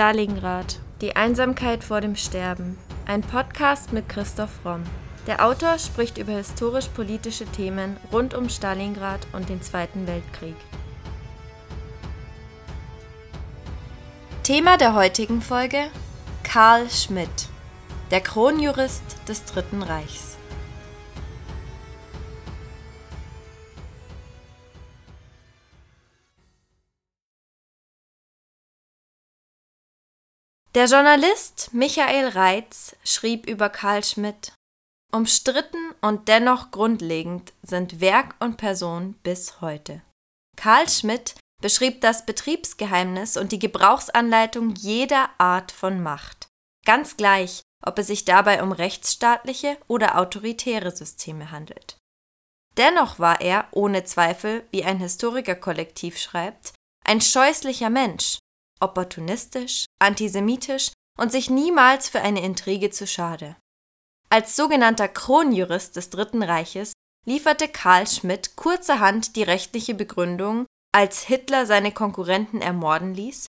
Stalingrad. Die Einsamkeit vor dem Sterben. Ein Podcast mit Christoph Romm. Der Autor spricht über historisch-politische Themen rund um Stalingrad und den Zweiten Weltkrieg. Thema der heutigen Folge: Karl Schmidt, der Kronjurist des Dritten Reichs. Der Journalist Michael Reitz schrieb über Karl Schmidt Umstritten und dennoch grundlegend sind Werk und Person bis heute. Karl Schmidt beschrieb das Betriebsgeheimnis und die Gebrauchsanleitung jeder Art von Macht, ganz gleich, ob es sich dabei um rechtsstaatliche oder autoritäre Systeme handelt. Dennoch war er, ohne Zweifel, wie ein Historikerkollektiv schreibt, ein scheußlicher Mensch, opportunistisch, antisemitisch und sich niemals für eine Intrige zu schade. Als sogenannter Kronjurist des Dritten Reiches lieferte Karl Schmidt kurzerhand die rechtliche Begründung, als Hitler seine Konkurrenten ermorden ließ.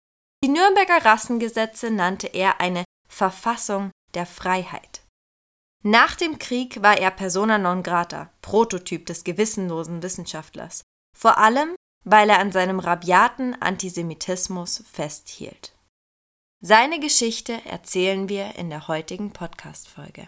Die Nürnberger Rassengesetze nannte er eine Verfassung der Freiheit. Nach dem Krieg war er persona non grata, Prototyp des gewissenlosen Wissenschaftlers, vor allem weil er an seinem rabiaten Antisemitismus festhielt. Seine Geschichte erzählen wir in der heutigen Podcast-Folge.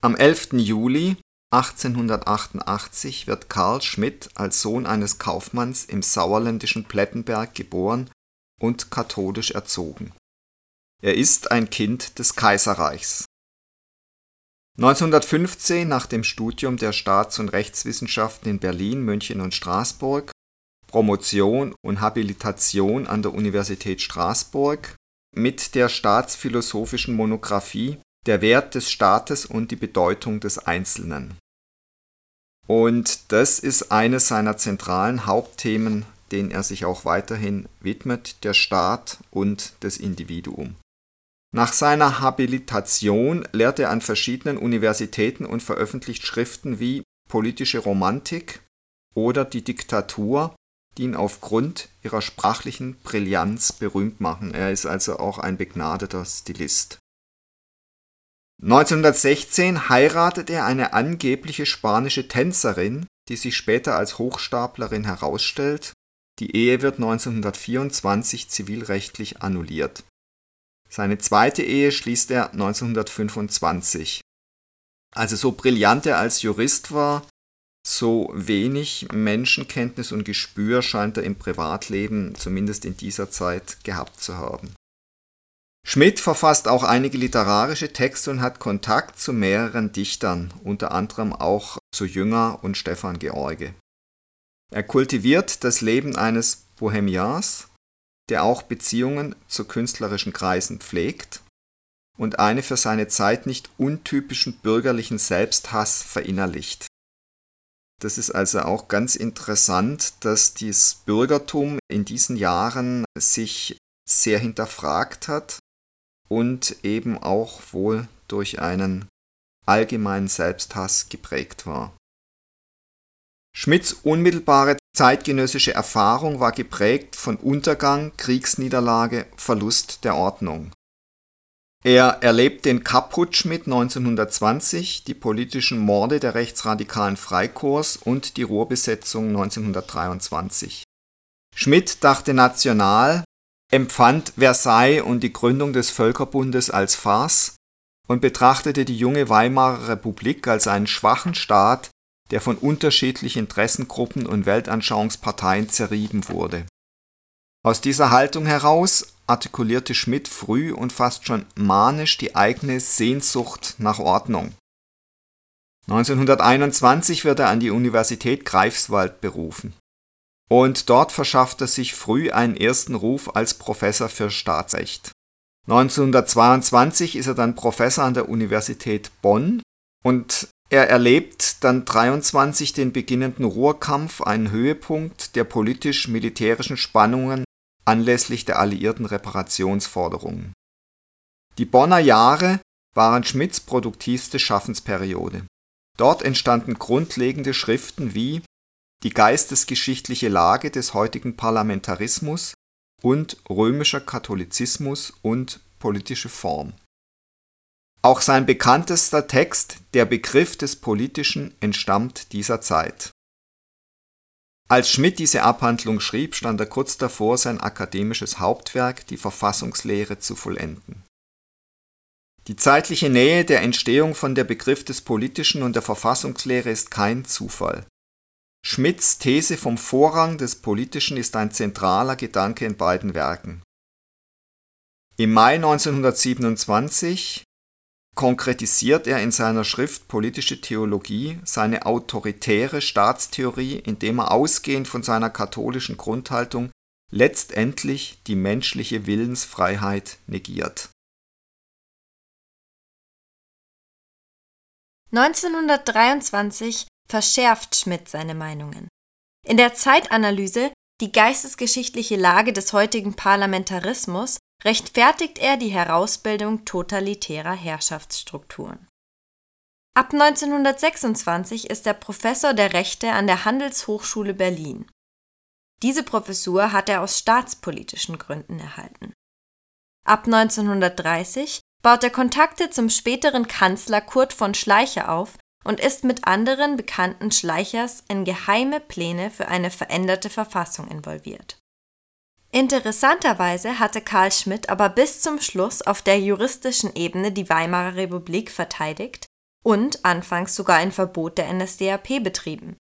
Am 11. Juli 1888 wird Karl Schmidt als Sohn eines Kaufmanns im sauerländischen Plettenberg geboren und katholisch erzogen. Er ist ein Kind des Kaiserreichs. 1915 nach dem Studium der Staats und Rechtswissenschaften in Berlin, München und Straßburg, Promotion und Habilitation an der Universität Straßburg mit der staatsphilosophischen Monographie Der Wert des Staates und die Bedeutung des Einzelnen. Und das ist eines seiner zentralen Hauptthemen, denen er sich auch weiterhin widmet, der Staat und das Individuum. Nach seiner Habilitation lehrt er an verschiedenen Universitäten und veröffentlicht Schriften wie Politische Romantik oder Die Diktatur, die ihn aufgrund ihrer sprachlichen Brillanz berühmt machen. Er ist also auch ein begnadeter Stilist. 1916 heiratet er eine angebliche spanische Tänzerin, die sich später als Hochstaplerin herausstellt. Die Ehe wird 1924 zivilrechtlich annulliert. Seine zweite Ehe schließt er 1925. Also so brillant er als Jurist war, so wenig Menschenkenntnis und Gespür scheint er im Privatleben, zumindest in dieser Zeit, gehabt zu haben. Schmidt verfasst auch einige literarische Texte und hat Kontakt zu mehreren Dichtern, unter anderem auch zu Jünger und Stefan George. Er kultiviert das Leben eines Bohemians, der auch Beziehungen zu künstlerischen Kreisen pflegt und eine für seine Zeit nicht untypischen bürgerlichen Selbsthass verinnerlicht. Das ist also auch ganz interessant, dass dieses Bürgertum in diesen Jahren sich sehr hinterfragt hat und eben auch wohl durch einen allgemeinen Selbsthass geprägt war. Schmidts unmittelbare zeitgenössische Erfahrung war geprägt von Untergang, Kriegsniederlage, Verlust der Ordnung. Er erlebt den Kapp-Putsch mit 1920, die politischen Morde der rechtsradikalen Freikorps und die Ruhrbesetzung 1923. Schmidt dachte national, empfand Versailles und die Gründung des Völkerbundes als Farce und betrachtete die junge Weimarer Republik als einen schwachen Staat, der von unterschiedlichen Interessengruppen und Weltanschauungsparteien zerrieben wurde. Aus dieser Haltung heraus artikulierte Schmidt früh und fast schon manisch die eigene Sehnsucht nach Ordnung. 1921 wird er an die Universität Greifswald berufen. Und dort verschafft er sich früh einen ersten Ruf als Professor für Staatsrecht. 1922 ist er dann Professor an der Universität Bonn und er erlebt dann 23 den beginnenden Ruhrkampf, einen Höhepunkt der politisch-militärischen Spannungen anlässlich der alliierten Reparationsforderungen. Die Bonner Jahre waren Schmidts produktivste Schaffensperiode. Dort entstanden grundlegende Schriften wie die geistesgeschichtliche Lage des heutigen Parlamentarismus und römischer Katholizismus und politische Form. Auch sein bekanntester Text, der Begriff des Politischen, entstammt dieser Zeit. Als Schmidt diese Abhandlung schrieb, stand er kurz davor, sein akademisches Hauptwerk, die Verfassungslehre, zu vollenden. Die zeitliche Nähe der Entstehung von der Begriff des Politischen und der Verfassungslehre ist kein Zufall. Schmidts These vom Vorrang des Politischen ist ein zentraler Gedanke in beiden Werken. Im Mai 1927 konkretisiert er in seiner Schrift Politische Theologie seine autoritäre Staatstheorie, indem er ausgehend von seiner katholischen Grundhaltung letztendlich die menschliche Willensfreiheit negiert. 1923 verschärft Schmidt seine Meinungen. In der Zeitanalyse Die geistesgeschichtliche Lage des heutigen Parlamentarismus rechtfertigt er die Herausbildung totalitärer Herrschaftsstrukturen. Ab 1926 ist er Professor der Rechte an der Handelshochschule Berlin. Diese Professur hat er aus staatspolitischen Gründen erhalten. Ab 1930 baut er Kontakte zum späteren Kanzler Kurt von Schleicher auf und ist mit anderen bekannten Schleichers in geheime Pläne für eine veränderte Verfassung involviert. Interessanterweise hatte Karl Schmidt aber bis zum Schluss auf der juristischen Ebene die Weimarer Republik verteidigt und anfangs sogar ein Verbot der NSDAP betrieben.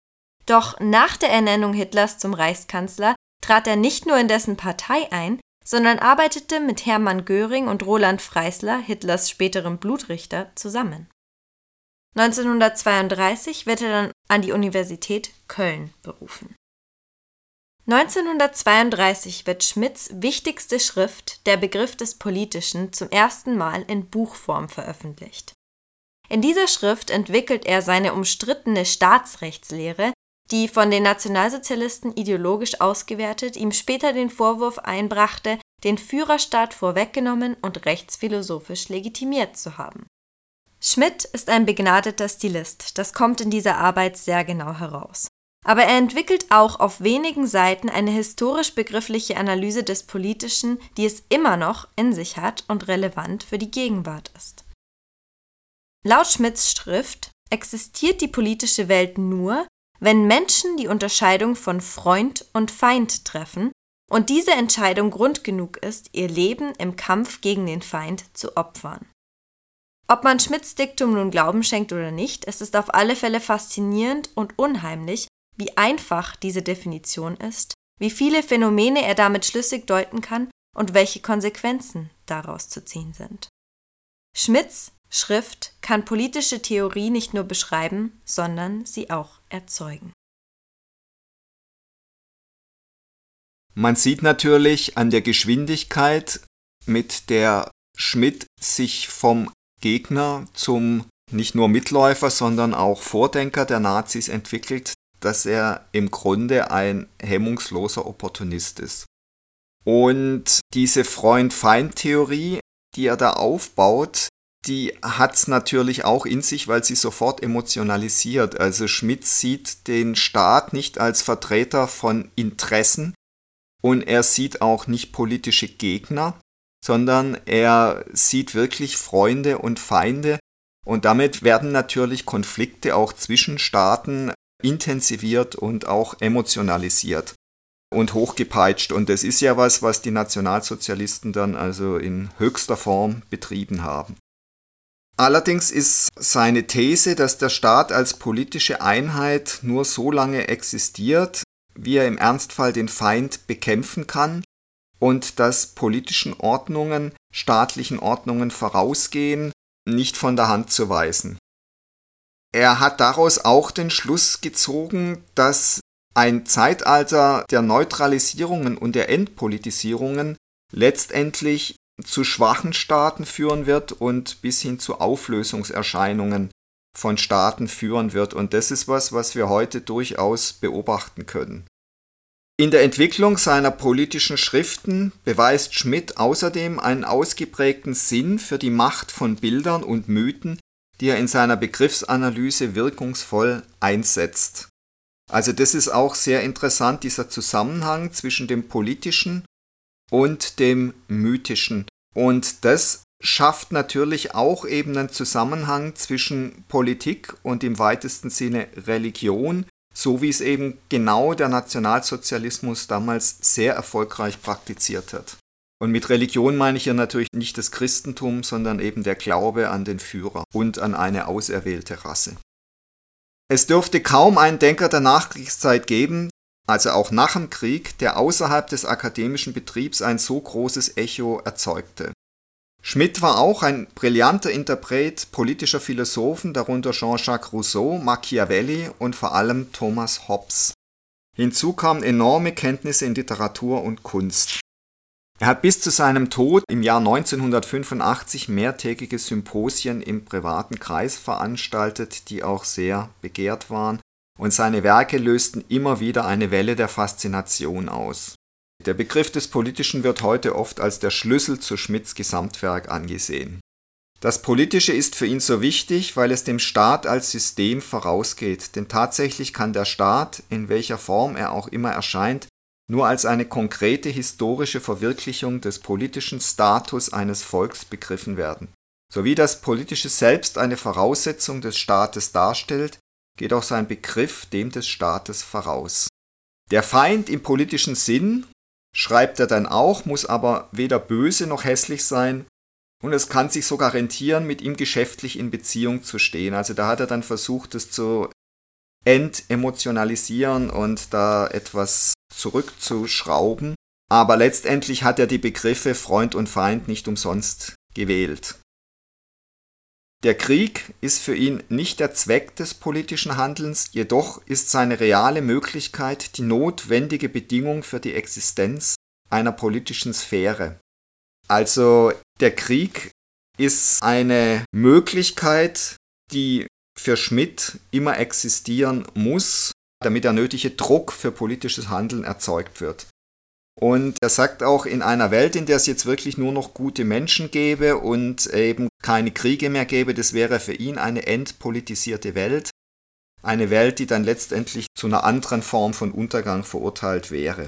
Doch nach der Ernennung Hitlers zum Reichskanzler trat er nicht nur in dessen Partei ein, sondern arbeitete mit Hermann Göring und Roland Freisler, Hitlers späterem Blutrichter, zusammen 1932 wird er dann an die Universität Köln berufen. 1932 wird Schmidts wichtigste Schrift, der Begriff des Politischen, zum ersten Mal in Buchform veröffentlicht. In dieser Schrift entwickelt er seine umstrittene Staatsrechtslehre, die von den Nationalsozialisten ideologisch ausgewertet ihm später den Vorwurf einbrachte, den Führerstaat vorweggenommen und rechtsphilosophisch legitimiert zu haben Schmidt ist ein begnadeter Stilist, das kommt in dieser Arbeit sehr genau heraus. Aber er entwickelt auch auf wenigen Seiten eine historisch-begriffliche Analyse des Politischen, die es immer noch in sich hat und relevant für die Gegenwart ist. Laut Schmidts Schrift existiert die politische Welt nur, wenn Menschen die Unterscheidung von Freund und Feind treffen und diese Entscheidung Grund genug ist, ihr Leben im Kampf gegen den Feind zu opfern. Ob man Schmidts Diktum nun Glauben schenkt oder nicht, es ist auf alle Fälle faszinierend und unheimlich, wie einfach diese Definition ist, wie viele Phänomene er damit schlüssig deuten kann und welche Konsequenzen daraus zu ziehen sind. Schmidts Schrift kann politische Theorie nicht nur beschreiben, sondern sie auch erzeugen. Man sieht natürlich an der Geschwindigkeit, mit der Schmidt sich vom Gegner zum nicht nur Mitläufer, sondern auch Vordenker der Nazis entwickelt, dass er im Grunde ein hemmungsloser Opportunist ist. Und diese Freund-Feind-Theorie, die er da aufbaut, die hat es natürlich auch in sich, weil sie sofort emotionalisiert. Also Schmidt sieht den Staat nicht als Vertreter von Interessen und er sieht auch nicht politische Gegner, sondern er sieht wirklich Freunde und Feinde und damit werden natürlich Konflikte auch zwischen Staaten intensiviert und auch emotionalisiert und hochgepeitscht. Und das ist ja was, was die Nationalsozialisten dann also in höchster Form betrieben haben. Allerdings ist seine These, dass der Staat als politische Einheit nur so lange existiert, wie er im Ernstfall den Feind bekämpfen kann und dass politischen Ordnungen staatlichen Ordnungen vorausgehen, nicht von der Hand zu weisen. Er hat daraus auch den Schluss gezogen, dass ein Zeitalter der Neutralisierungen und der Entpolitisierungen letztendlich zu schwachen Staaten führen wird und bis hin zu Auflösungserscheinungen von Staaten führen wird. Und das ist was, was wir heute durchaus beobachten können. In der Entwicklung seiner politischen Schriften beweist Schmidt außerdem einen ausgeprägten Sinn für die Macht von Bildern und Mythen, die er in seiner Begriffsanalyse wirkungsvoll einsetzt. Also das ist auch sehr interessant, dieser Zusammenhang zwischen dem politischen und dem mythischen. Und das schafft natürlich auch eben einen Zusammenhang zwischen Politik und im weitesten Sinne Religion, so wie es eben genau der Nationalsozialismus damals sehr erfolgreich praktiziert hat. Und mit Religion meine ich ja natürlich nicht das Christentum, sondern eben der Glaube an den Führer und an eine auserwählte Rasse. Es dürfte kaum einen Denker der Nachkriegszeit geben, also auch nach dem Krieg, der außerhalb des akademischen Betriebs ein so großes Echo erzeugte. Schmidt war auch ein brillanter Interpret politischer Philosophen, darunter Jean-Jacques Rousseau, Machiavelli und vor allem Thomas Hobbes. Hinzu kamen enorme Kenntnisse in Literatur und Kunst. Er hat bis zu seinem Tod im Jahr 1985 mehrtägige Symposien im privaten Kreis veranstaltet, die auch sehr begehrt waren, und seine Werke lösten immer wieder eine Welle der Faszination aus. Der Begriff des Politischen wird heute oft als der Schlüssel zu Schmidts Gesamtwerk angesehen. Das Politische ist für ihn so wichtig, weil es dem Staat als System vorausgeht, denn tatsächlich kann der Staat, in welcher Form er auch immer erscheint, nur als eine konkrete historische Verwirklichung des politischen Status eines Volks begriffen werden. Sowie das politische Selbst eine Voraussetzung des Staates darstellt, geht auch sein Begriff dem des Staates voraus. Der Feind im politischen Sinn, schreibt er dann auch, muss aber weder böse noch hässlich sein, und es kann sich sogar rentieren, mit ihm geschäftlich in Beziehung zu stehen. Also da hat er dann versucht, es zu entemotionalisieren und da etwas zurückzuschrauben. Aber letztendlich hat er die Begriffe Freund und Feind nicht umsonst gewählt. Der Krieg ist für ihn nicht der Zweck des politischen Handelns, jedoch ist seine reale Möglichkeit die notwendige Bedingung für die Existenz einer politischen Sphäre. Also der Krieg ist eine Möglichkeit, die für Schmidt immer existieren muss, damit der nötige Druck für politisches Handeln erzeugt wird. Und er sagt auch, in einer Welt, in der es jetzt wirklich nur noch gute Menschen gäbe und eben keine Kriege mehr gäbe, das wäre für ihn eine entpolitisierte Welt. Eine Welt, die dann letztendlich zu einer anderen Form von Untergang verurteilt wäre.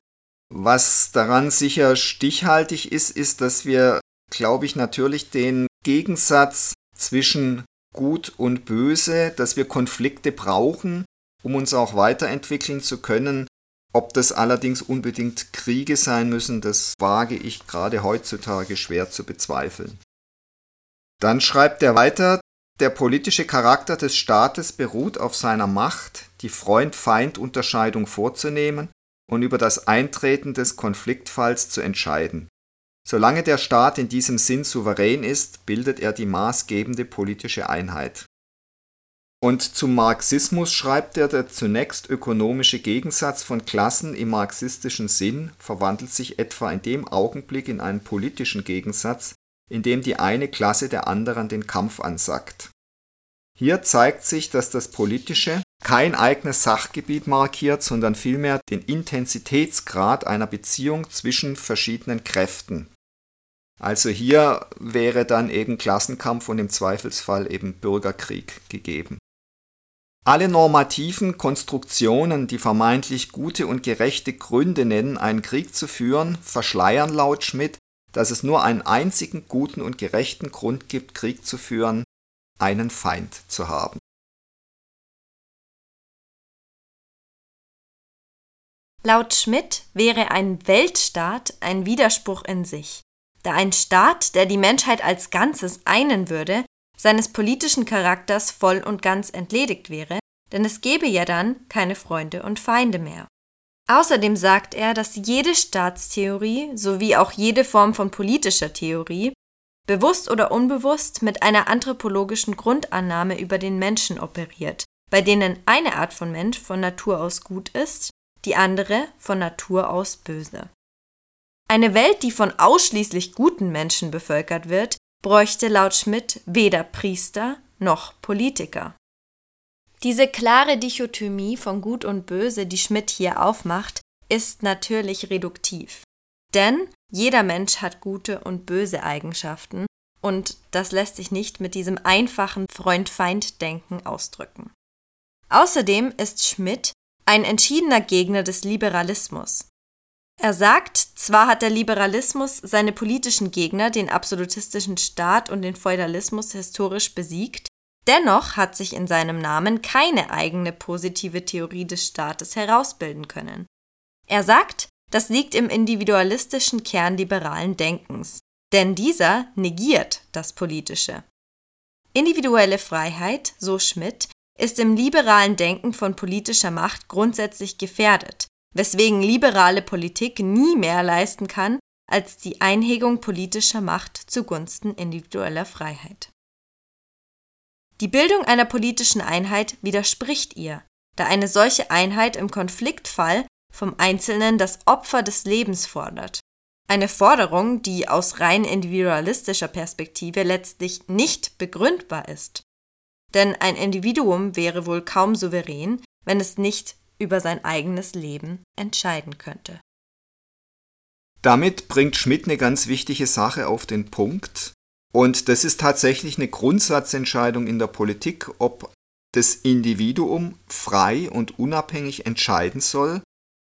Was daran sicher stichhaltig ist, ist, dass wir, glaube ich, natürlich den Gegensatz zwischen Gut und Böse, dass wir Konflikte brauchen, um uns auch weiterentwickeln zu können. Ob das allerdings unbedingt Kriege sein müssen, das wage ich gerade heutzutage schwer zu bezweifeln. Dann schreibt er weiter, der politische Charakter des Staates beruht auf seiner Macht, die Freund-Feind-Unterscheidung vorzunehmen und über das Eintreten des Konfliktfalls zu entscheiden. Solange der Staat in diesem Sinn souverän ist, bildet er die maßgebende politische Einheit. Und zum Marxismus schreibt er, der zunächst ökonomische Gegensatz von Klassen im marxistischen Sinn verwandelt sich etwa in dem Augenblick in einen politischen Gegensatz, in dem die eine Klasse der anderen den Kampf ansackt. Hier zeigt sich, dass das Politische kein eigenes Sachgebiet markiert, sondern vielmehr den Intensitätsgrad einer Beziehung zwischen verschiedenen Kräften. Also hier wäre dann eben Klassenkampf und im Zweifelsfall eben Bürgerkrieg gegeben. Alle normativen Konstruktionen, die vermeintlich gute und gerechte Gründe nennen, einen Krieg zu führen, verschleiern laut Schmidt, dass es nur einen einzigen guten und gerechten Grund gibt, Krieg zu führen, einen Feind zu haben. Laut Schmidt wäre ein Weltstaat ein Widerspruch in sich, da ein Staat, der die Menschheit als Ganzes einen würde, seines politischen Charakters voll und ganz entledigt wäre, denn es gäbe ja dann keine Freunde und Feinde mehr. Außerdem sagt er, dass jede Staatstheorie sowie auch jede Form von politischer Theorie bewusst oder unbewusst mit einer anthropologischen Grundannahme über den Menschen operiert, bei denen eine Art von Mensch von Natur aus gut ist, die andere von Natur aus böse. Eine Welt, die von ausschließlich guten Menschen bevölkert wird, bräuchte laut Schmidt weder Priester noch Politiker. Diese klare Dichotomie von Gut und Böse, die Schmidt hier aufmacht, ist natürlich reduktiv. Denn jeder Mensch hat gute und böse Eigenschaften und das lässt sich nicht mit diesem einfachen Freund-Feind-Denken ausdrücken. Außerdem ist Schmidt ein entschiedener Gegner des Liberalismus. Er sagt, zwar hat der Liberalismus seine politischen Gegner, den absolutistischen Staat und den Feudalismus historisch besiegt, dennoch hat sich in seinem Namen keine eigene positive Theorie des Staates herausbilden können. Er sagt, das liegt im individualistischen Kern liberalen Denkens, denn dieser negiert das Politische. Individuelle Freiheit, so Schmidt, ist im liberalen Denken von politischer Macht grundsätzlich gefährdet, weswegen liberale Politik nie mehr leisten kann als die Einhegung politischer Macht zugunsten individueller Freiheit. Die Bildung einer politischen Einheit widerspricht ihr, da eine solche Einheit im Konfliktfall vom Einzelnen das Opfer des Lebens fordert. Eine Forderung, die aus rein individualistischer Perspektive letztlich nicht begründbar ist. Denn ein Individuum wäre wohl kaum souverän, wenn es nicht über sein eigenes Leben entscheiden könnte. Damit bringt Schmidt eine ganz wichtige Sache auf den Punkt. Und das ist tatsächlich eine Grundsatzentscheidung in der Politik, ob das Individuum frei und unabhängig entscheiden soll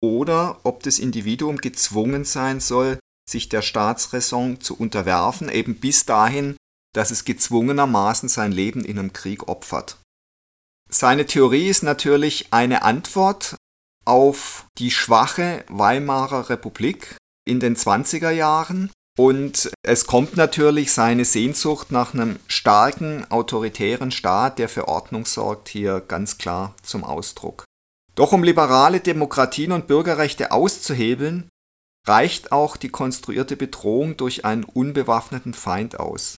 oder ob das Individuum gezwungen sein soll, sich der Staatsräson zu unterwerfen, eben bis dahin, dass es gezwungenermaßen sein Leben in einem Krieg opfert. Seine Theorie ist natürlich eine Antwort auf die schwache Weimarer Republik in den 20er Jahren und es kommt natürlich seine Sehnsucht nach einem starken autoritären Staat, der für Ordnung sorgt, hier ganz klar zum Ausdruck. Doch um liberale Demokratien und Bürgerrechte auszuhebeln, reicht auch die konstruierte Bedrohung durch einen unbewaffneten Feind aus.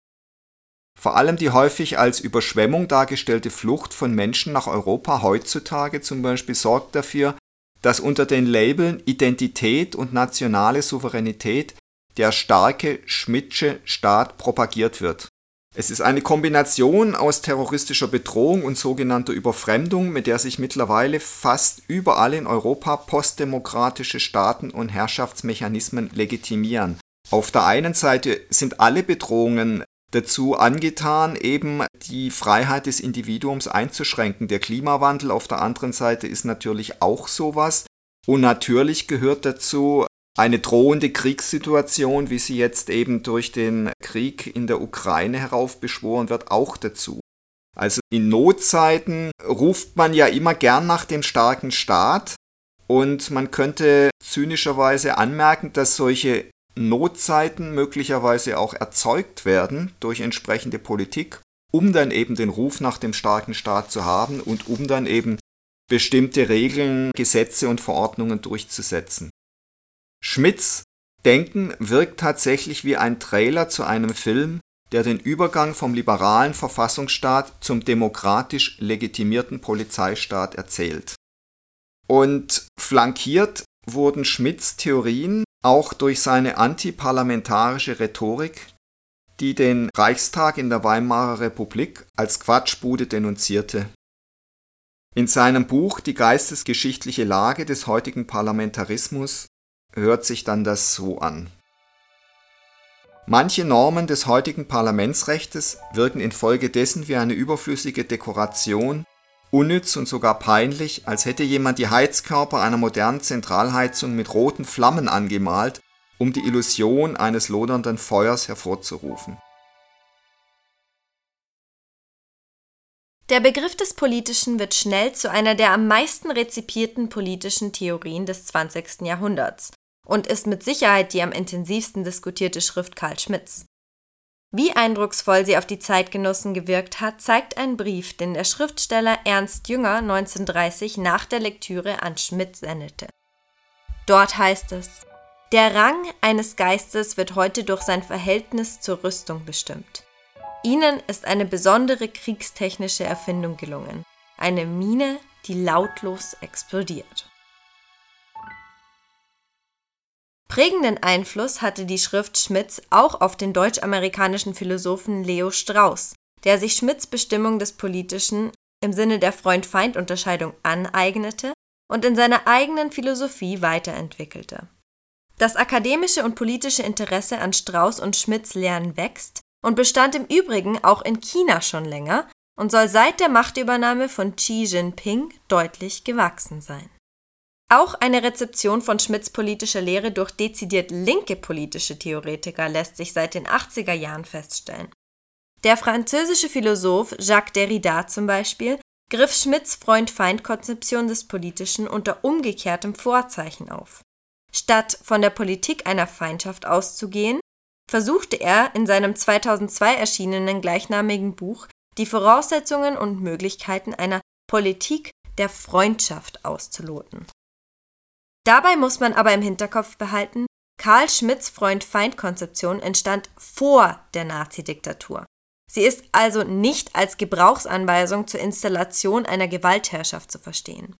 Vor allem die häufig als Überschwemmung dargestellte Flucht von Menschen nach Europa heutzutage zum Beispiel sorgt dafür, dass unter den Labeln Identität und nationale Souveränität der starke Schmidtsche Staat propagiert wird. Es ist eine Kombination aus terroristischer Bedrohung und sogenannter Überfremdung, mit der sich mittlerweile fast überall in Europa postdemokratische Staaten und Herrschaftsmechanismen legitimieren. Auf der einen Seite sind alle Bedrohungen dazu angetan, eben die Freiheit des Individuums einzuschränken. Der Klimawandel auf der anderen Seite ist natürlich auch sowas. Und natürlich gehört dazu eine drohende Kriegssituation, wie sie jetzt eben durch den Krieg in der Ukraine heraufbeschworen wird, auch dazu. Also in Notzeiten ruft man ja immer gern nach dem starken Staat und man könnte zynischerweise anmerken, dass solche Notzeiten möglicherweise auch erzeugt werden durch entsprechende Politik, um dann eben den Ruf nach dem starken Staat zu haben und um dann eben bestimmte Regeln, Gesetze und Verordnungen durchzusetzen. Schmidts Denken wirkt tatsächlich wie ein Trailer zu einem Film, der den Übergang vom liberalen Verfassungsstaat zum demokratisch legitimierten Polizeistaat erzählt. Und flankiert wurden Schmidts Theorien auch durch seine antiparlamentarische Rhetorik, die den Reichstag in der Weimarer Republik als Quatschbude denunzierte. In seinem Buch Die geistesgeschichtliche Lage des heutigen Parlamentarismus hört sich dann das so an. Manche Normen des heutigen Parlamentsrechtes wirken infolgedessen wie eine überflüssige Dekoration, unnütz und sogar peinlich, als hätte jemand die Heizkörper einer modernen Zentralheizung mit roten Flammen angemalt, um die Illusion eines lodernden Feuers hervorzurufen. Der Begriff des Politischen wird schnell zu einer der am meisten rezipierten politischen Theorien des 20. Jahrhunderts und ist mit Sicherheit die am intensivsten diskutierte Schrift Karl Schmidts. Wie eindrucksvoll sie auf die Zeitgenossen gewirkt hat, zeigt ein Brief, den der Schriftsteller Ernst Jünger 1930 nach der Lektüre an Schmidt sendete. Dort heißt es: Der Rang eines Geistes wird heute durch sein Verhältnis zur Rüstung bestimmt. Ihnen ist eine besondere kriegstechnische Erfindung gelungen, eine Mine, die lautlos explodiert. Prägenden Einfluss hatte die Schrift Schmidts auch auf den deutsch-amerikanischen Philosophen Leo Strauss, der sich Schmidts Bestimmung des Politischen im Sinne der Freund-Feind-Unterscheidung aneignete und in seiner eigenen Philosophie weiterentwickelte. Das akademische und politische Interesse an Strauss und Schmidts Lehren wächst und bestand im Übrigen auch in China schon länger und soll seit der Machtübernahme von Xi Jinping deutlich gewachsen sein Auch eine Rezeption von Schmidts politischer Lehre durch dezidiert linke politische Theoretiker lässt sich seit den 80er Jahren feststellen. Der französische Philosoph Jacques Derrida zum Beispiel griff Schmidts Freund-Feind-Konzeption des Politischen unter umgekehrtem Vorzeichen auf. Statt von der Politik einer Feindschaft auszugehen, versuchte er in seinem 2002 erschienenen gleichnamigen Buch die Voraussetzungen und Möglichkeiten einer Politik der Freundschaft auszuloten. Dabei muss man aber im Hinterkopf behalten, Karl Schmidts Freund-Feind-Konzeption entstand vor der Nazidiktatur. Sie ist also nicht als Gebrauchsanweisung zur Installation einer Gewaltherrschaft zu verstehen.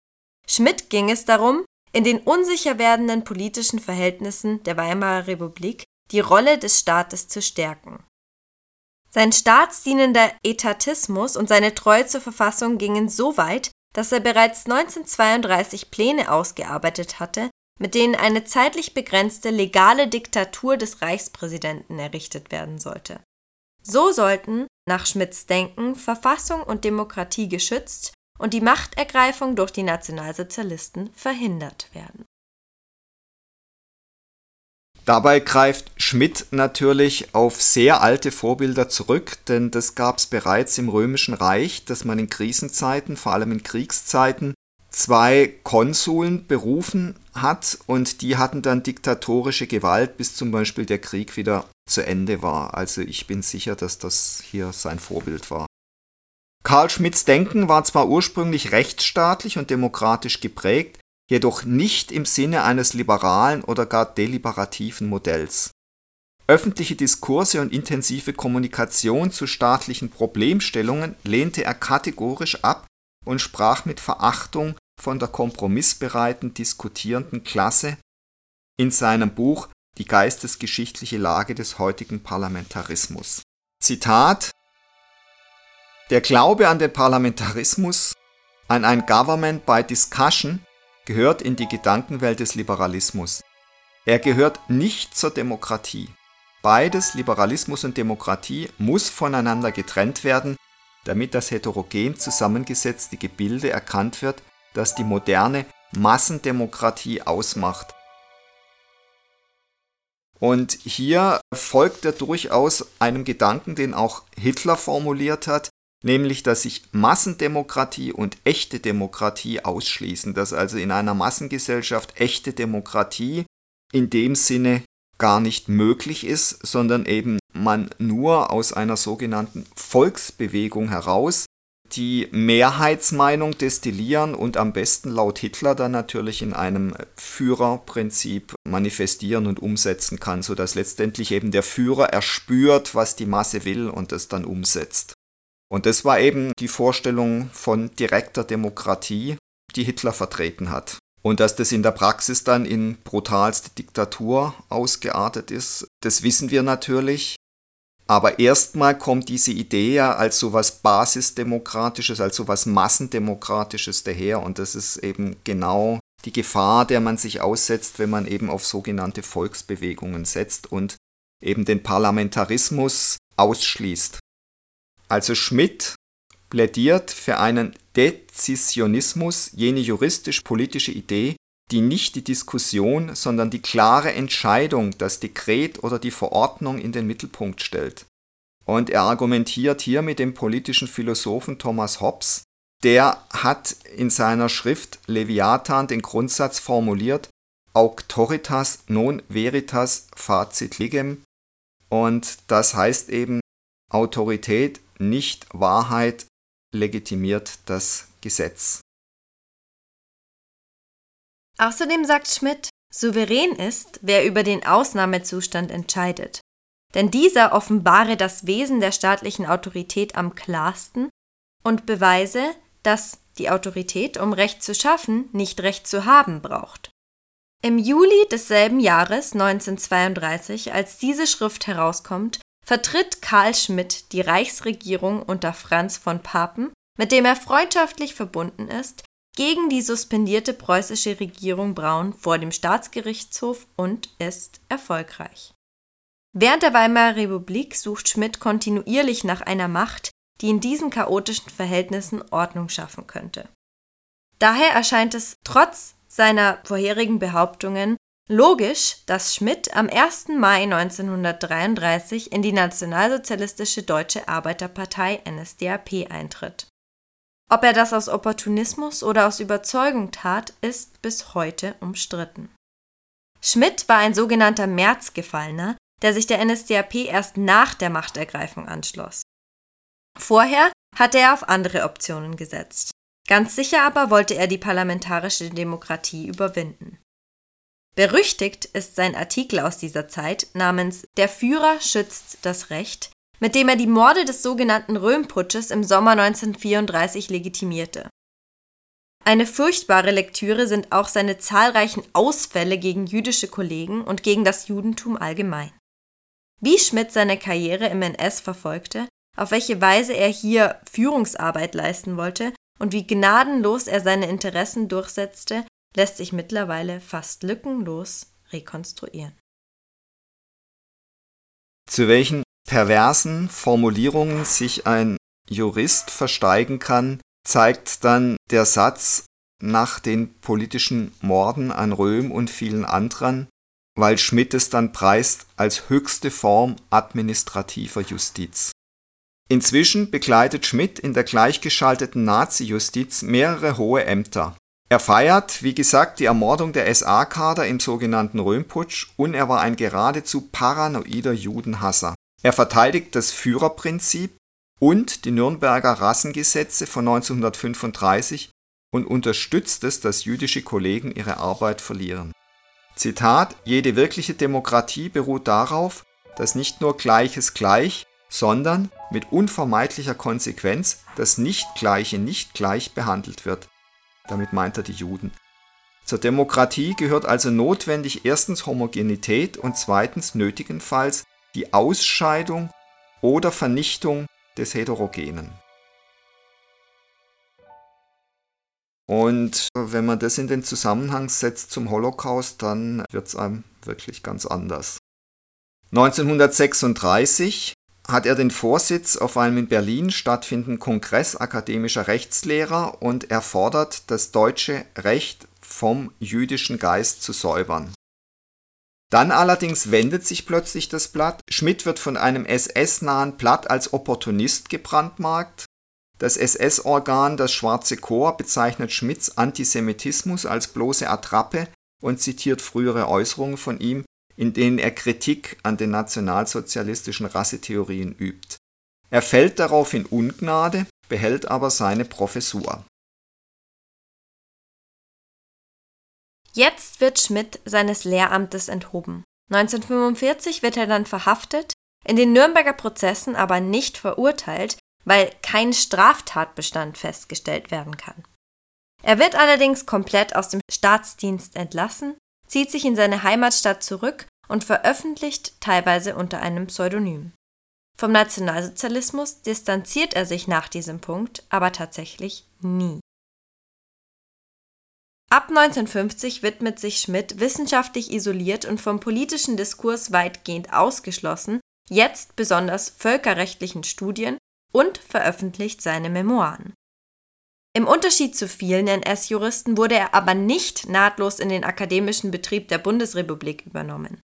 Schmidt ging es darum, in den unsicher werdenden politischen Verhältnissen der Weimarer Republik die Rolle des Staates zu stärken. Sein staatsdienender Etatismus und seine Treue zur Verfassung gingen so weit, dass er bereits 1932 Pläne ausgearbeitet hatte, mit denen eine zeitlich begrenzte legale Diktatur des Reichspräsidenten errichtet werden sollte. So sollten, nach Schmidts Denken, Verfassung und Demokratie geschützt und die Machtergreifung durch die Nationalsozialisten verhindert werden. Dabei greift Schmidt natürlich auf sehr alte Vorbilder zurück, denn das gab es bereits im Römischen Reich, dass man in Krisenzeiten, vor allem in Kriegszeiten, zwei Konsuln berufen hat und die hatten dann diktatorische Gewalt, bis zum Beispiel der Krieg wieder zu Ende war. Also ich bin sicher, dass das hier sein Vorbild war. Karl Schmidts Denken war zwar ursprünglich rechtsstaatlich und demokratisch geprägt, jedoch nicht im Sinne eines liberalen oder gar deliberativen Modells. Öffentliche Diskurse und intensive Kommunikation zu staatlichen Problemstellungen lehnte er kategorisch ab und sprach mit Verachtung von der kompromissbereiten diskutierenden Klasse in seinem Buch Die geistesgeschichtliche Lage des heutigen Parlamentarismus. Zitat Der Glaube an den Parlamentarismus, an ein Government by Discussion, gehört in die Gedankenwelt des Liberalismus. Er gehört nicht zur Demokratie. Beides, Liberalismus und Demokratie, muss voneinander getrennt werden, damit das heterogen zusammengesetzte Gebilde erkannt wird, das die moderne Massendemokratie ausmacht. Und hier folgt er durchaus einem Gedanken, den auch Hitler formuliert hat, nämlich dass sich Massendemokratie und echte Demokratie ausschließen, dass also in einer Massengesellschaft echte Demokratie in dem Sinne gar nicht möglich ist, sondern eben man nur aus einer sogenannten Volksbewegung heraus die Mehrheitsmeinung destillieren und am besten laut Hitler dann natürlich in einem Führerprinzip manifestieren und umsetzen kann, sodass letztendlich eben der Führer erspürt, was die Masse will und es dann umsetzt. Und das war eben die Vorstellung von direkter Demokratie, die Hitler vertreten hat. Und dass das in der Praxis dann in brutalste Diktatur ausgeartet ist, das wissen wir natürlich. Aber erstmal kommt diese Idee ja als sowas Basisdemokratisches, als sowas Massendemokratisches daher. Und das ist eben genau die Gefahr, der man sich aussetzt, wenn man eben auf sogenannte Volksbewegungen setzt und eben den Parlamentarismus ausschließt. Also Schmidt plädiert für einen Dezisionismus, jene juristisch-politische Idee, die nicht die Diskussion, sondern die klare Entscheidung, das Dekret oder die Verordnung in den Mittelpunkt stellt. Und er argumentiert hier mit dem politischen Philosophen Thomas Hobbes, der hat in seiner Schrift Leviathan den Grundsatz formuliert, Auctoritas non veritas facit ligem, und das heißt eben, Autorität nicht Wahrheit legitimiert das Gesetz. Außerdem sagt Schmidt, souverän ist, wer über den Ausnahmezustand entscheidet. Denn dieser offenbare das Wesen der staatlichen Autorität am klarsten und beweise, dass die Autorität, um Recht zu schaffen, nicht Recht zu haben braucht. Im Juli desselben Jahres 1932, als diese Schrift herauskommt, vertritt Karl Schmidt die Reichsregierung unter Franz von Papen, mit dem er freundschaftlich verbunden ist, gegen die suspendierte preußische Regierung Braun vor dem Staatsgerichtshof und ist erfolgreich. Während der Weimarer Republik sucht Schmidt kontinuierlich nach einer Macht, die in diesen chaotischen Verhältnissen Ordnung schaffen könnte. Daher erscheint es trotz seiner vorherigen Behauptungen logisch, dass Schmidt am 1. Mai 1933 in die Nationalsozialistische Deutsche Arbeiterpartei NSDAP eintritt. Ob er das aus Opportunismus oder aus Überzeugung tat, ist bis heute umstritten. Schmidt war ein sogenannter Märzgefallener, der sich der NSDAP erst nach der Machtergreifung anschloss. Vorher hatte er auf andere Optionen gesetzt. Ganz sicher aber wollte er die parlamentarische Demokratie überwinden. Berüchtigt ist sein Artikel aus dieser Zeit namens Der Führer schützt das Recht, mit dem er die Morde des sogenannten Röhmputsches im Sommer 1934 legitimierte. Eine furchtbare Lektüre sind auch seine zahlreichen Ausfälle gegen jüdische Kollegen und gegen das Judentum allgemein. Wie Schmidt seine Karriere im NS verfolgte, auf welche Weise er hier Führungsarbeit leisten wollte und wie gnadenlos er seine Interessen durchsetzte, lässt sich mittlerweile fast lückenlos rekonstruieren. Zu welchen perversen Formulierungen sich ein Jurist versteigen kann, zeigt dann der Satz nach den politischen Morden an Röhm und vielen anderen, weil Schmidt es dann preist als höchste Form administrativer Justiz. Inzwischen begleitet Schmidt in der gleichgeschalteten Nazi-Justiz mehrere hohe Ämter. Er feiert, wie gesagt, die Ermordung der SA-Kader im sogenannten Röhmputsch und er war ein geradezu paranoider Judenhasser. Er verteidigt das Führerprinzip und die Nürnberger Rassengesetze von 1935 und unterstützt es, dass jüdische Kollegen ihre Arbeit verlieren. Zitat: Jede wirkliche Demokratie beruht darauf, dass nicht nur Gleiches gleich, sondern mit unvermeidlicher Konsequenz das Nichtgleiche nicht gleich behandelt wird. Damit meint er die Juden. Zur Demokratie gehört also notwendig erstens Homogenität und zweitens nötigenfalls die Ausscheidung oder Vernichtung des Heterogenen. Und wenn man das in den Zusammenhang setzt zum Holocaust, dann wird es einem wirklich ganz anders. 1936 hat er den Vorsitz auf einem in Berlin stattfindenden Kongress akademischer Rechtslehrer und er fordert, das deutsche Recht vom jüdischen Geist zu säubern. Dann allerdings wendet sich plötzlich das Blatt. Schmidt wird von einem SS-nahen Blatt als Opportunist gebrandmarkt. Das SS-Organ Das Schwarze Chor bezeichnet Schmidts Antisemitismus als bloße Attrappe und zitiert frühere Äußerungen von ihm, in denen er Kritik an den nationalsozialistischen Rassetheorien übt. Er fällt darauf in Ungnade, behält aber seine Professur. Jetzt wird Schmidt seines Lehramtes enthoben. 1945 wird er dann verhaftet, in den Nürnberger Prozessen aber nicht verurteilt, weil kein Straftatbestand festgestellt werden kann. Er wird allerdings komplett aus dem Staatsdienst entlassen, zieht sich in seine Heimatstadt zurück und veröffentlicht teilweise unter einem Pseudonym. Vom Nationalsozialismus distanziert er sich nach diesem Punkt aber tatsächlich nie. Ab 1950 widmet sich Schmidt wissenschaftlich isoliert und vom politischen Diskurs weitgehend ausgeschlossen, jetzt besonders völkerrechtlichen Studien und veröffentlicht seine Memoiren. Im Unterschied zu vielen NS-Juristen wurde er aber nicht nahtlos in den akademischen Betrieb der Bundesrepublik übernommen.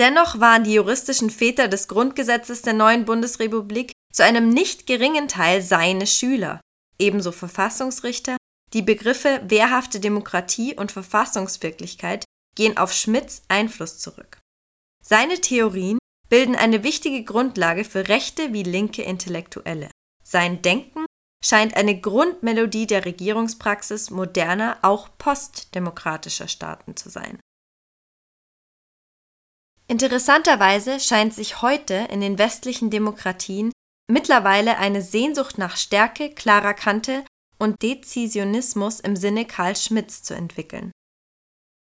Dennoch waren die juristischen Väter des Grundgesetzes der neuen Bundesrepublik zu einem nicht geringen Teil seine Schüler, ebenso Verfassungsrichter die Begriffe wehrhafte Demokratie und Verfassungswirklichkeit gehen auf Schmidts Einfluss zurück. Seine Theorien bilden eine wichtige Grundlage für rechte wie linke Intellektuelle. Sein Denken scheint eine Grundmelodie der Regierungspraxis moderner, auch postdemokratischer Staaten zu sein. Interessanterweise scheint sich heute in den westlichen Demokratien mittlerweile eine Sehnsucht nach Stärke, klarer Kante und Dezisionismus im Sinne Karl Schmidts zu entwickeln.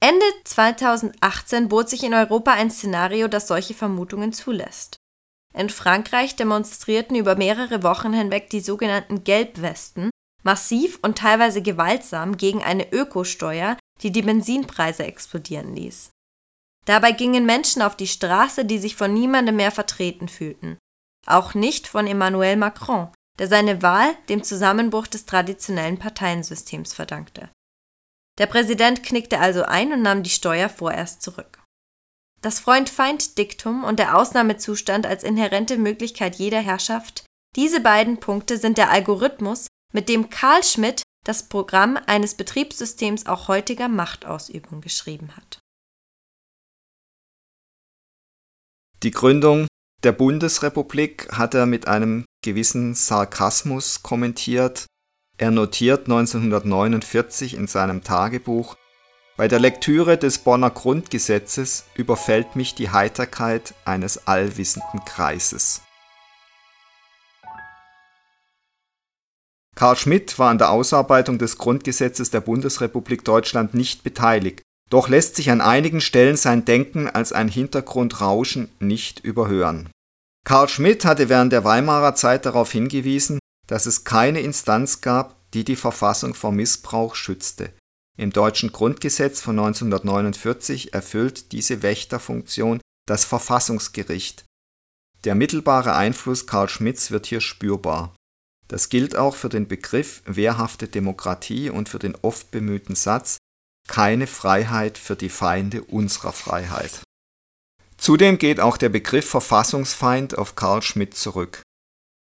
Ende 2018 bot sich in Europa ein Szenario, das solche Vermutungen zulässt. In Frankreich demonstrierten über mehrere Wochen hinweg die sogenannten Gelbwesten massiv und teilweise gewaltsam gegen eine Ökosteuer, die die Benzinpreise explodieren ließ. Dabei gingen Menschen auf die Straße, die sich von niemandem mehr vertreten fühlten. Auch nicht von Emmanuel Macron, der seine Wahl dem Zusammenbruch des traditionellen Parteiensystems verdankte. Der Präsident knickte also ein und nahm die Steuer vorerst zurück. Das Freund-Feind-Diktum und der Ausnahmezustand als inhärente Möglichkeit jeder Herrschaft, diese beiden Punkte sind der Algorithmus, mit dem Karl Schmidt das Programm eines Betriebssystems auch heutiger Machtausübung geschrieben hat. Die Gründung der Bundesrepublik hat er mit einem gewissen Sarkasmus kommentiert. Er notiert 1949 in seinem Tagebuch bei der Lektüre des Bonner Grundgesetzes überfällt mich die Heiterkeit eines allwissenden Kreises. Karl Schmidt war an der Ausarbeitung des Grundgesetzes der Bundesrepublik Deutschland nicht beteiligt, doch lässt sich an einigen Stellen sein Denken als ein Hintergrundrauschen nicht überhören. Karl Schmidt hatte während der Weimarer Zeit darauf hingewiesen, dass es keine Instanz gab, die die Verfassung vor Missbrauch schützte. Im deutschen Grundgesetz von 1949 erfüllt diese Wächterfunktion das Verfassungsgericht. Der mittelbare Einfluss Karl Schmidts wird hier spürbar. Das gilt auch für den Begriff wehrhafte Demokratie und für den oft bemühten Satz keine Freiheit für die Feinde unserer Freiheit. Zudem geht auch der Begriff Verfassungsfeind auf Karl Schmidt zurück.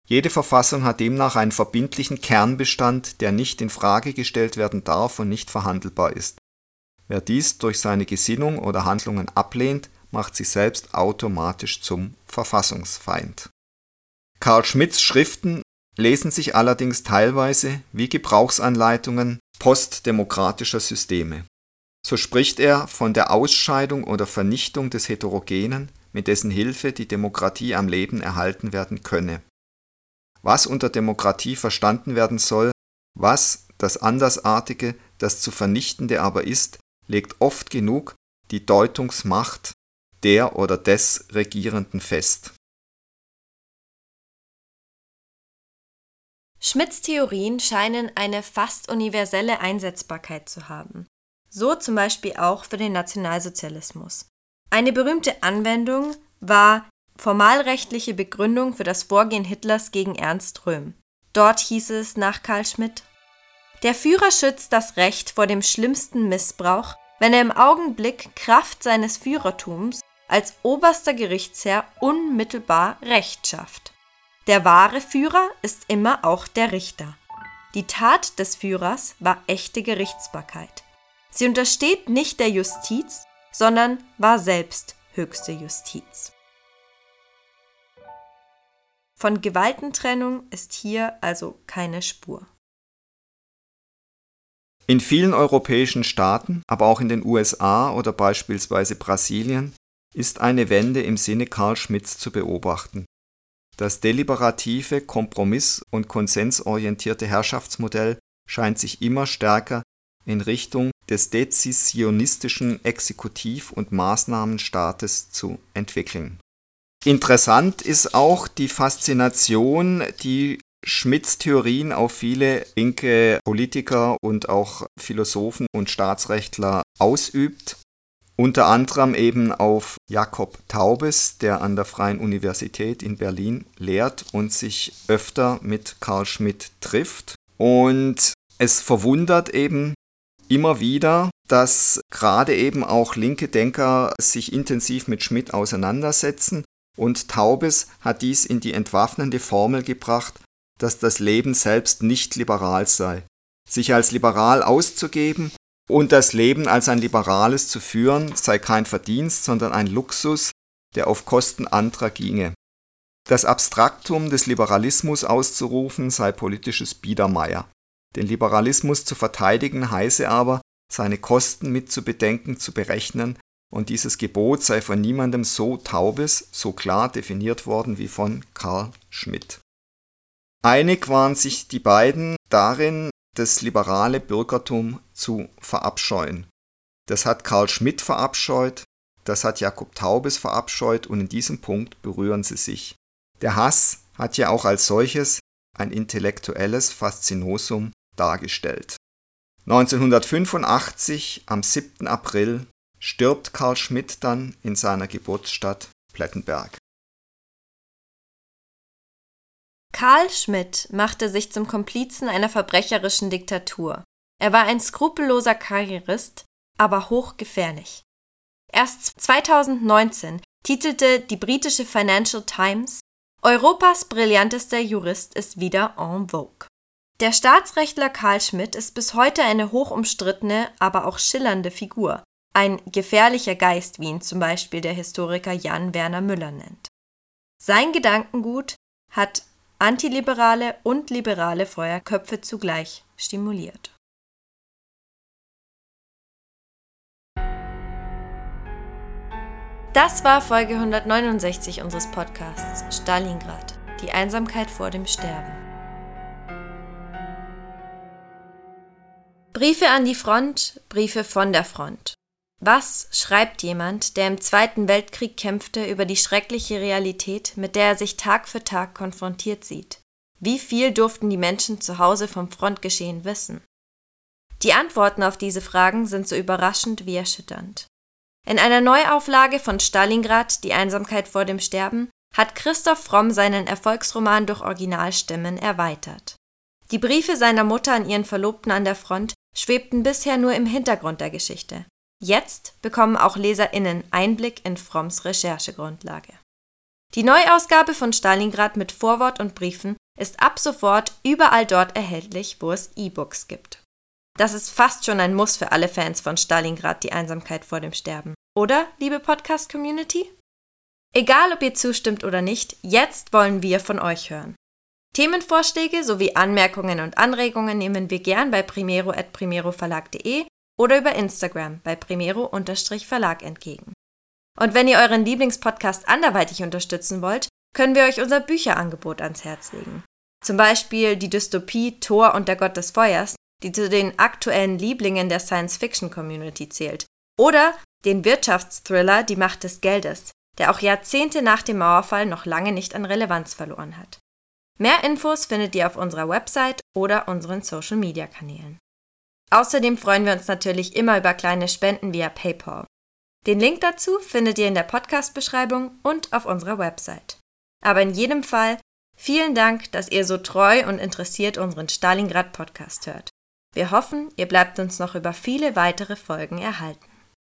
Jede Verfassung hat demnach einen verbindlichen Kernbestand, der nicht in Frage gestellt werden darf und nicht verhandelbar ist. Wer dies durch seine Gesinnung oder Handlungen ablehnt, macht sich selbst automatisch zum Verfassungsfeind. Karl Schmidts Schriften lesen sich allerdings teilweise wie Gebrauchsanleitungen postdemokratischer Systeme. So spricht er von der Ausscheidung oder Vernichtung des Heterogenen, mit dessen Hilfe die Demokratie am Leben erhalten werden könne was unter Demokratie verstanden werden soll, was das Andersartige, das zu Vernichtende aber ist, legt oft genug die Deutungsmacht der oder des Regierenden fest. Schmidts Theorien scheinen eine fast universelle Einsetzbarkeit zu haben, so zum Beispiel auch für den Nationalsozialismus. Eine berühmte Anwendung war formalrechtliche Begründung für das Vorgehen Hitlers gegen Ernst Röhm. Dort hieß es nach Karl Schmidt Der Führer schützt das Recht vor dem schlimmsten Missbrauch, wenn er im Augenblick Kraft seines Führertums als oberster Gerichtsherr unmittelbar Recht schafft. Der wahre Führer ist immer auch der Richter. Die Tat des Führers war echte Gerichtsbarkeit. Sie untersteht nicht der Justiz, sondern war selbst höchste Justiz. Von Gewaltentrennung ist hier also keine Spur. In vielen europäischen Staaten, aber auch in den USA oder beispielsweise Brasilien, ist eine Wende im Sinne Karl Schmidts zu beobachten. Das deliberative, kompromiss- und konsensorientierte Herrschaftsmodell scheint sich immer stärker in Richtung des dezisionistischen Exekutiv- und Maßnahmenstaates zu entwickeln Interessant ist auch die Faszination, die Schmidts Theorien auf viele linke Politiker und auch Philosophen und Staatsrechtler ausübt. Unter anderem eben auf Jakob Taubes, der an der Freien Universität in Berlin lehrt und sich öfter mit Karl Schmidt trifft. Und es verwundert eben immer wieder, dass gerade eben auch linke Denker sich intensiv mit Schmidt auseinandersetzen und Taubes hat dies in die entwaffnende Formel gebracht, dass das Leben selbst nicht liberal sei. Sich als liberal auszugeben und das Leben als ein liberales zu führen, sei kein Verdienst, sondern ein Luxus, der auf Kosten anderer ginge. Das Abstraktum des Liberalismus auszurufen sei politisches Biedermeier. Den Liberalismus zu verteidigen heiße aber, seine Kosten mit zu bedenken, zu berechnen und dieses Gebot sei von niemandem so taubes, so klar definiert worden wie von Karl Schmidt. Einig waren sich die beiden darin, das liberale Bürgertum zu verabscheuen. Das hat Karl Schmidt verabscheut, das hat Jakob Taubes verabscheut und in diesem Punkt berühren sie sich. Der Hass hat ja auch als solches ein intellektuelles Faszinosum dargestellt. 1985, am 7. April, stirbt Karl Schmidt dann in seiner Geburtsstadt Plettenberg. Karl Schmidt machte sich zum Komplizen einer verbrecherischen Diktatur. Er war ein skrupelloser Karrierist, aber hochgefährlich. Erst 2019 titelte die britische Financial Times Europas brillantester Jurist ist wieder en vogue. Der Staatsrechtler Karl Schmidt ist bis heute eine hochumstrittene, aber auch schillernde Figur, ein gefährlicher Geist, wie ihn zum Beispiel der Historiker Jan Werner Müller nennt. Sein Gedankengut hat antiliberale und liberale Feuerköpfe zugleich stimuliert. Das war Folge 169 unseres Podcasts Stalingrad, die Einsamkeit vor dem Sterben. Briefe an die Front, Briefe von der Front. Was schreibt jemand, der im Zweiten Weltkrieg kämpfte, über die schreckliche Realität, mit der er sich Tag für Tag konfrontiert sieht? Wie viel durften die Menschen zu Hause vom Frontgeschehen wissen? Die Antworten auf diese Fragen sind so überraschend wie erschütternd. In einer Neuauflage von Stalingrad, Die Einsamkeit vor dem Sterben, hat Christoph Fromm seinen Erfolgsroman durch Originalstimmen erweitert. Die Briefe seiner Mutter an ihren Verlobten an der Front schwebten bisher nur im Hintergrund der Geschichte. Jetzt bekommen auch LeserInnen Einblick in Fromms Recherchegrundlage. Die Neuausgabe von Stalingrad mit Vorwort und Briefen ist ab sofort überall dort erhältlich, wo es E-Books gibt. Das ist fast schon ein Muss für alle Fans von Stalingrad die Einsamkeit vor dem Sterben. Oder, liebe Podcast-Community? Egal, ob ihr zustimmt oder nicht, jetzt wollen wir von euch hören. Themenvorschläge sowie Anmerkungen und Anregungen nehmen wir gern bei primero.primeroverlag.de oder über Instagram bei primero-verlag entgegen. Und wenn ihr euren Lieblingspodcast anderweitig unterstützen wollt, können wir euch unser Bücherangebot ans Herz legen. Zum Beispiel die Dystopie Thor und der Gott des Feuers, die zu den aktuellen Lieblingen der Science-Fiction-Community zählt. Oder den Wirtschaftsthriller Die Macht des Geldes, der auch Jahrzehnte nach dem Mauerfall noch lange nicht an Relevanz verloren hat. Mehr Infos findet ihr auf unserer Website oder unseren Social-Media-Kanälen. Außerdem freuen wir uns natürlich immer über kleine Spenden via PayPal. Den Link dazu findet ihr in der Podcast-Beschreibung und auf unserer Website. Aber in jedem Fall vielen Dank, dass ihr so treu und interessiert unseren Stalingrad-Podcast hört. Wir hoffen, ihr bleibt uns noch über viele weitere Folgen erhalten.